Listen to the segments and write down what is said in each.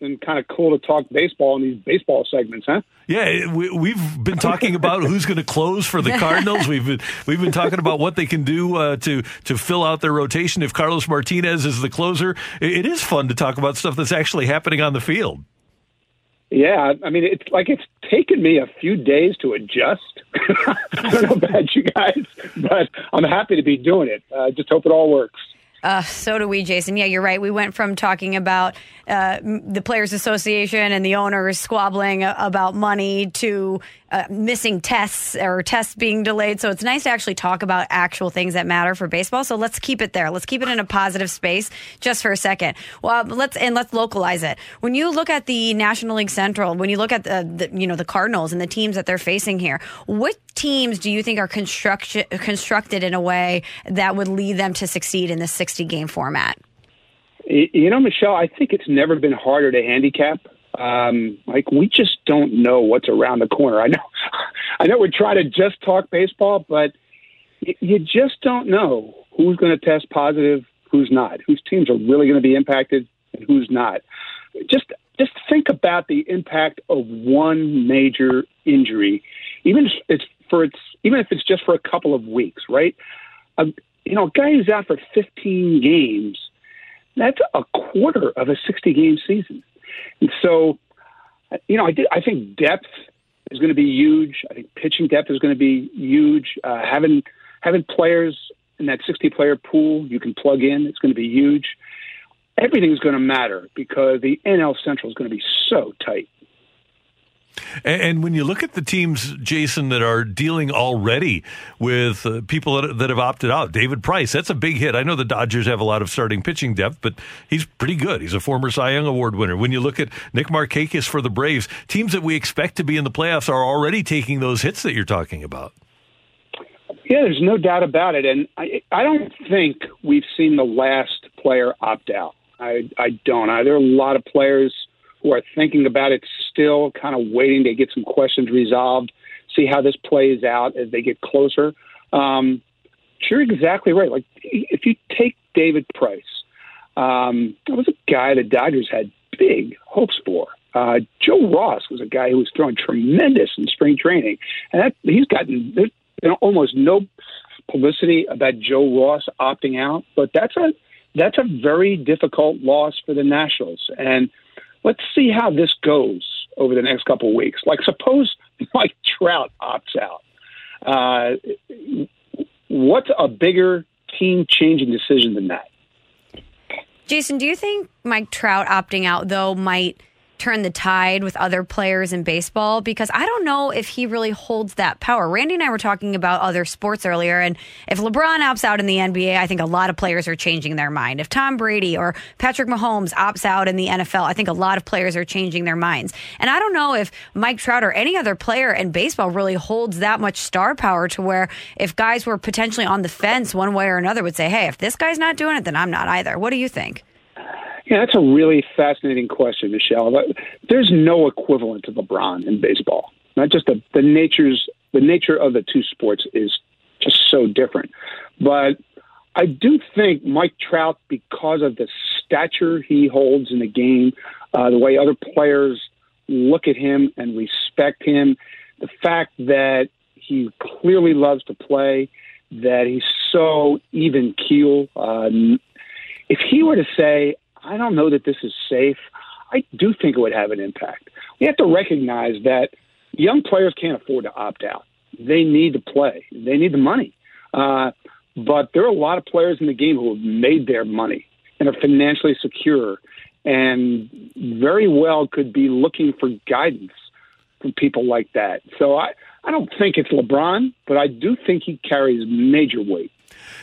and kind of cool to talk baseball in these baseball segments, huh? Yeah, we, have been talking about who's going to close for the Cardinals. We've been we've been talking about what they can do uh, to to fill out their rotation. If Carlos Martinez is the closer, it is fun to talk about stuff that's actually happening on the field. Yeah, I mean, it's like it's taken me a few days to adjust. I don't know about you guys, but I'm happy to be doing it. I uh, just hope it all works. Uh, so do we, Jayson. Yeah, you're right. We went from talking about uh, the Players Association and the owners squabbling about money to uh, missing tests or tests being delayed. So it's nice to actually talk about actual things that matter for baseball. So let's keep it there. Let's keep it in a positive space just for a second. Well, let's and let's localize it. When you look at the National League Central, when you look at the, the you know the Cardinals and the teams that they're facing here, what teams do you think are construction constructed in a way that would lead them to succeed in this 60 game format? You know, Michelle, I think it's never been harder to handicap um, like we just don't know what's around the corner. I know, I know we're trying to just talk baseball, but you just don't know who's going to test positive, who's not, whose teams are really going to be impacted, and who's not. Just just think about the impact of one major injury, even if it's for it's even if it's just for a couple of weeks, right? A, you know, a guy who's out for 15 games, that's a quarter of a 60 game season. And so, you know, I, did, I think depth is going to be huge. I think pitching depth is going to be huge. Uh, having having players in that 60 player pool you can plug in, it's going to be huge. Everything's going to matter because the NL Central is going to be so tight. And, and, when you look at the teams, Jayson, that are dealing already with uh, people that, that, have opted out, David Price, that's a big hit. I know the Dodgers have a lot of starting pitching depth, but he's pretty good. He's a former Cy Young Award winner. When you look at Nick Markakis for the Braves, teams that we expect to be in the playoffs are already taking those hits that you're talking about. Yeah, there's no doubt about it. And I, I don't think we've seen the last player opt out. I, I don't. I, there are a lot of players – who are thinking about it still, kind of waiting to get some questions resolved, see how this plays out as they get closer. Um, you're exactly right. Like if you take David Price, um, that was a guy the Dodgers had big hopes for. Uh, Joe Ross was a guy who was throwing tremendous in spring training, and that, he's gotten there's been almost no publicity about Joe Ross opting out. But that's a that's a very difficult loss for the Nationals, and let's see how this goes over the next couple of weeks. Like, suppose Mike Trout opts out. Uh, what's a bigger team changing decision than that? Jayson, do you think Mike Trout opting out, though, might turn the tide with other players in baseball because I don't know if he really holds that power. Randy and I were talking about other sports earlier, and if LeBron opts out in the NBA, I think a lot of players are changing their mind. If Tom Brady or Patrick Mahomes opts out in the NFL, I think a lot of players are changing their minds. And I don't know if Mike Trout or any other player in baseball really holds that much star power to where if guys were potentially on the fence one way or another would say, hey, if this guy's not doing it, then I'm not either. What do you think? Yeah, that's a really fascinating question, Michelle. There's no equivalent to LeBron in baseball. Not just the, the natures the nature of the two sports is just so different. But I do think Mike Trout, because of the stature he holds in the game, uh, the way other players look at him and respect him, the fact that he clearly loves to play, that he's so even keel. Uh, if he were to say, I don't know that this is safe. I do think it would have an impact. We have to recognize that young players can't afford to opt out. They need to play. They need the money. Uh, but there are a lot of players in the game who have made their money and are financially secure. and very well could be looking for guidance from people like that. So I, I don't think it's LeBron, but I do think he carries major weight.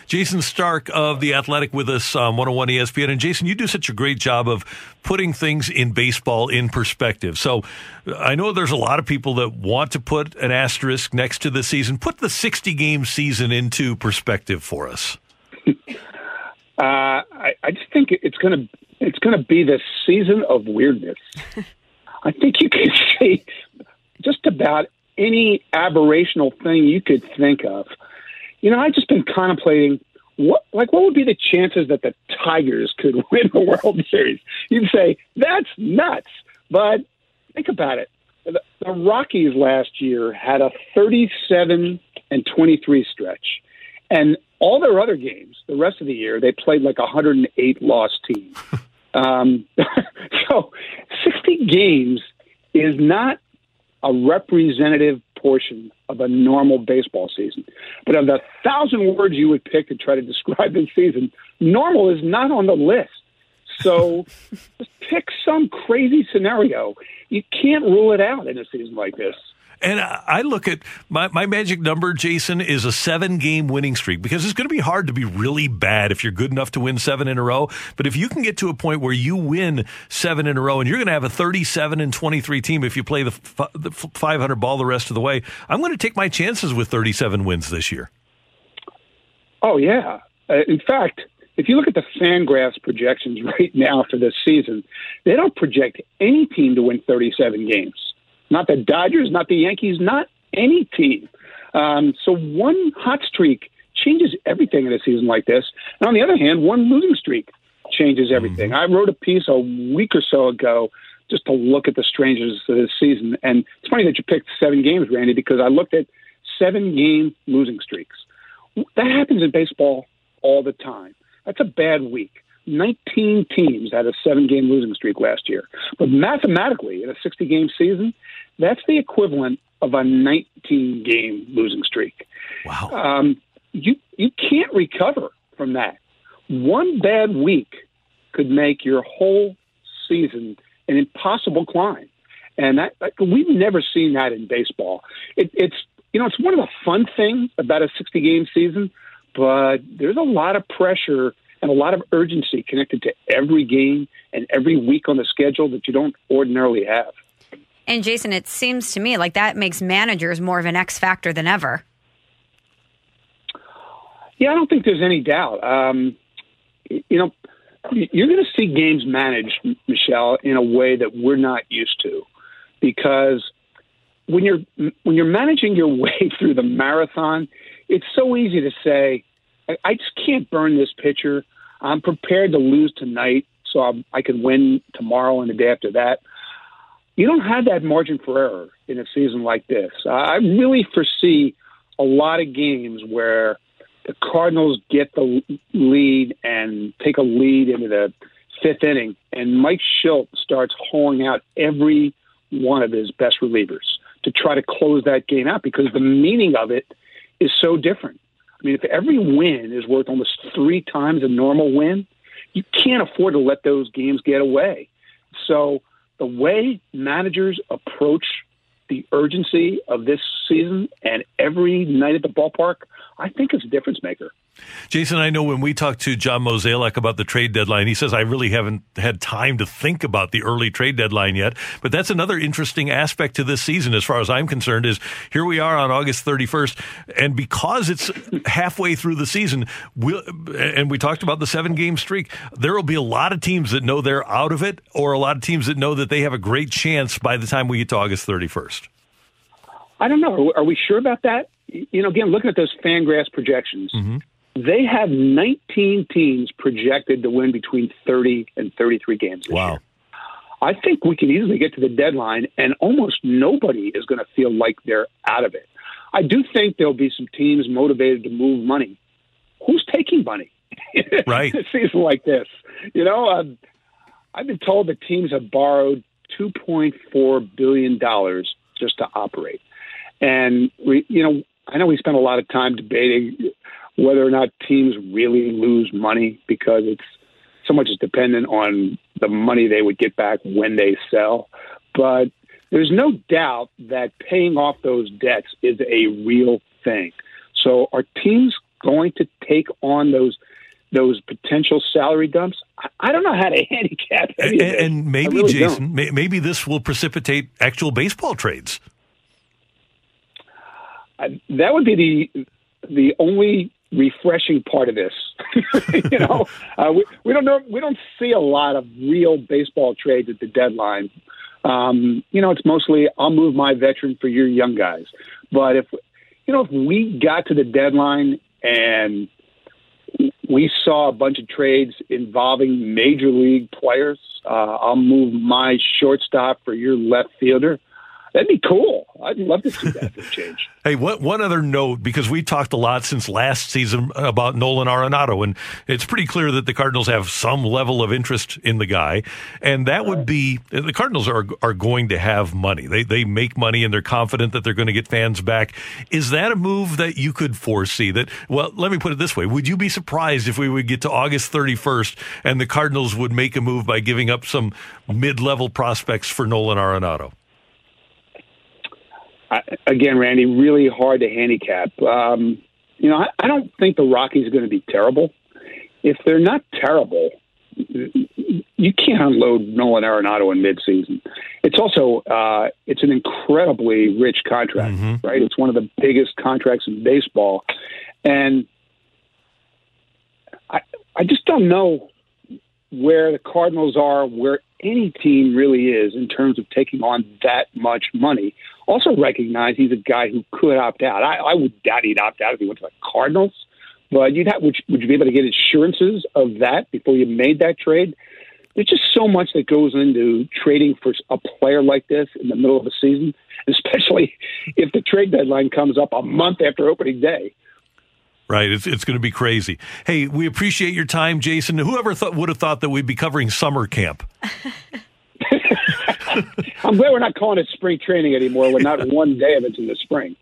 Jayson Stark of The Athletic with us on 101 ESPN. And Jayson, you do such a great job of putting things in baseball in perspective. So I know there's a lot of people that want to put an asterisk next to the season. Put the 60 game season into perspective for us. uh, I, I just think it's going to it's going to be the season of weirdness. I think you can say just about any aberrational thing you could think of. You know, I've just been contemplating what like what would be the chances that the Tigers could win the World Series? You'd say that's nuts, but think about it. The, the Rockies last year had a 37 and 23 stretch, and all their other games, the rest of the year, they played like a 108 loss team. um, so 60 games is not a representative portion of a normal baseball season. But of the thousand words you would pick to try to describe this season, normal is not on the list. So just pick some crazy scenario. You can't rule it out in a season like this. And I look at my, my magic number, Jayson, is a seven game winning streak because it's going to be hard to be really bad if you're good enough to win seven in a row. But if you can get to a point where you win seven in a row and you're going to have a 37 and 23 team if you play the, f- the 500 ball the rest of the way, I'm going to take my chances with 37 wins this year. Oh, yeah. Uh, in fact, if you look at the Fangraphs projections right now for this season, they don't project any team to win 37 games. Not the Dodgers, not the Yankees, not any team. Um, so one hot streak changes everything in a season like this. And on the other hand, one losing streak changes everything. Mm-hmm. I wrote a piece a week or so ago just to look at the strangeness of this season. And it's funny that you picked seven games, Randy, because I looked at seven game losing streaks. That happens in baseball all the time. That's a bad week. 19 teams had a seven game losing streak last year. But mathematically, in a 60 game season, that's the equivalent of a 19 game losing streak. Wow. Um, you, you can't recover from that. One bad week could make your whole season an impossible climb. And that, we've never seen that in baseball. It, it's, you know, it's one of the fun things about a 60 game season, but there's a lot of pressure and a lot of urgency connected to every game and every week on the schedule that you don't ordinarily have. And Jayson, it seems to me like that makes managers more of an X factor than ever. Yeah, I don't think there's any doubt. Um, you know, you're going to see games managed, Michelle, in a way that we're not used to, because when you're when you're managing your way through the marathon, it's so easy to say, I just can't burn this pitcher. I'm prepared to lose tonight so I'm, I can win tomorrow and the day after that. You don't have that margin for error in a season like this. I really foresee a lot of games where the Cardinals get the lead and take a lead into the fifth inning, and Mike Shildt starts hauling out every one of his best relievers to try to close that game out because the meaning of it is so different. I mean, if every win is worth almost three times a normal win, you can't afford to let those games get away. So the way managers approach the urgency of this season and every night at the ballpark, I think is a difference maker. Jayson, I know when we talked to John Mozeliak about the trade deadline, he says, I really haven't had time to think about the early trade deadline yet. But that's another interesting aspect to this season, as far as I'm concerned, is here we are on August 31st. And because it's halfway through the season, we'll, and we talked about the seven game streak, there will be a lot of teams that know they're out of it, or a lot of teams that know that they have a great chance by the time we get to August 31st. I don't know. Are we sure about that? You know, again, looking at those Fangraphs projections, mm-hmm they have 19 teams projected to win between 30 and 33 games this wow. year. I think we can easily get to the deadline, and almost nobody is going to feel like they're out of it. I do think there'll be some teams motivated to move money. Who's taking money? Right. in a season like this, you know, um, I've been told that teams have borrowed 2.4 billion dollars just to operate, and we, you know, I know we spent a lot of time debating whether or not teams really lose money because it's so much is dependent on the money they would get back when they sell. But there's no doubt that paying off those debts is a real thing. So are teams going to take on those those potential salary dumps? I, I don't know how to handicap any and, and maybe really Jayson, may, maybe this will precipitate actual baseball trades. I, that would be the the only refreshing part of this. you know, uh, we, we don't know we don't see a lot of real baseball trades at the deadline. Um, you know, it's mostly I'll move my veteran for your young guys. But if you know, if we got to the deadline and we saw a bunch of trades involving major league players, uh, I'll move my shortstop for your left fielder. That'd be cool. I'd love to see that change. Hey, what, one other note, because we talked a lot since last season about Nolan Arenado, and it's pretty clear that the Cardinals have some level of interest in the guy. And that would be the Cardinals are are going to have money. They they make money and they're confident that they're going to get fans back. Is that a move that you could foresee? That well, let me put it this way: Would you be surprised if we would get to August 31st and the Cardinals would make a move by giving up some mid level prospects for Nolan Arenado? I, again, Randy, really hard to handicap. Um, you know, I, I don't think the Rockies are going to be terrible. If they're not terrible, you can't unload Nolan Arenado in midseason. It's also uh, it's an incredibly rich contract, Mhm. right? It's one of the biggest contracts in baseball, and I I just don't know where the Cardinals are, where any team really is in terms of taking on that much money. Also recognize he's a guy who could opt out. I, I would doubt he'd opt out if he went to the Cardinals. But you'd have, would, would you be able to get assurances of that before you made that trade? There's just so much that goes into trading for a player like this in the middle of a season, especially if the trade deadline comes up a month after opening day. Right, it's it's going to be crazy. Hey, we appreciate your time, Jayson. Whoever thought, would have thought that we'd be covering summer camp? I'm glad we're not calling it spring training anymore when not one day of it's in the spring.